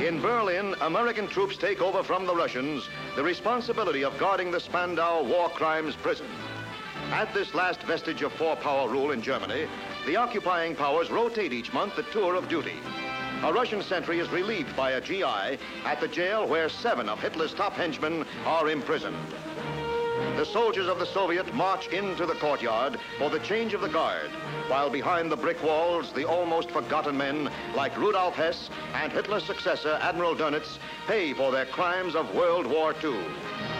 In Berlin, American troops take over from the Russians the responsibility of guarding the Spandau war crimes prison. At this last vestige of four-power rule in Germany, the occupying powers rotate each month the tour of duty. A Russian sentry is relieved by a GI at the jail where seven of Hitler's top henchmen are imprisoned. The soldiers of the Soviet march into the courtyard for the change of the guard, while behind the brick walls, the almost forgotten men like Rudolf Hess and Hitler's successor, Admiral Dönitz, pay for their crimes of World War II.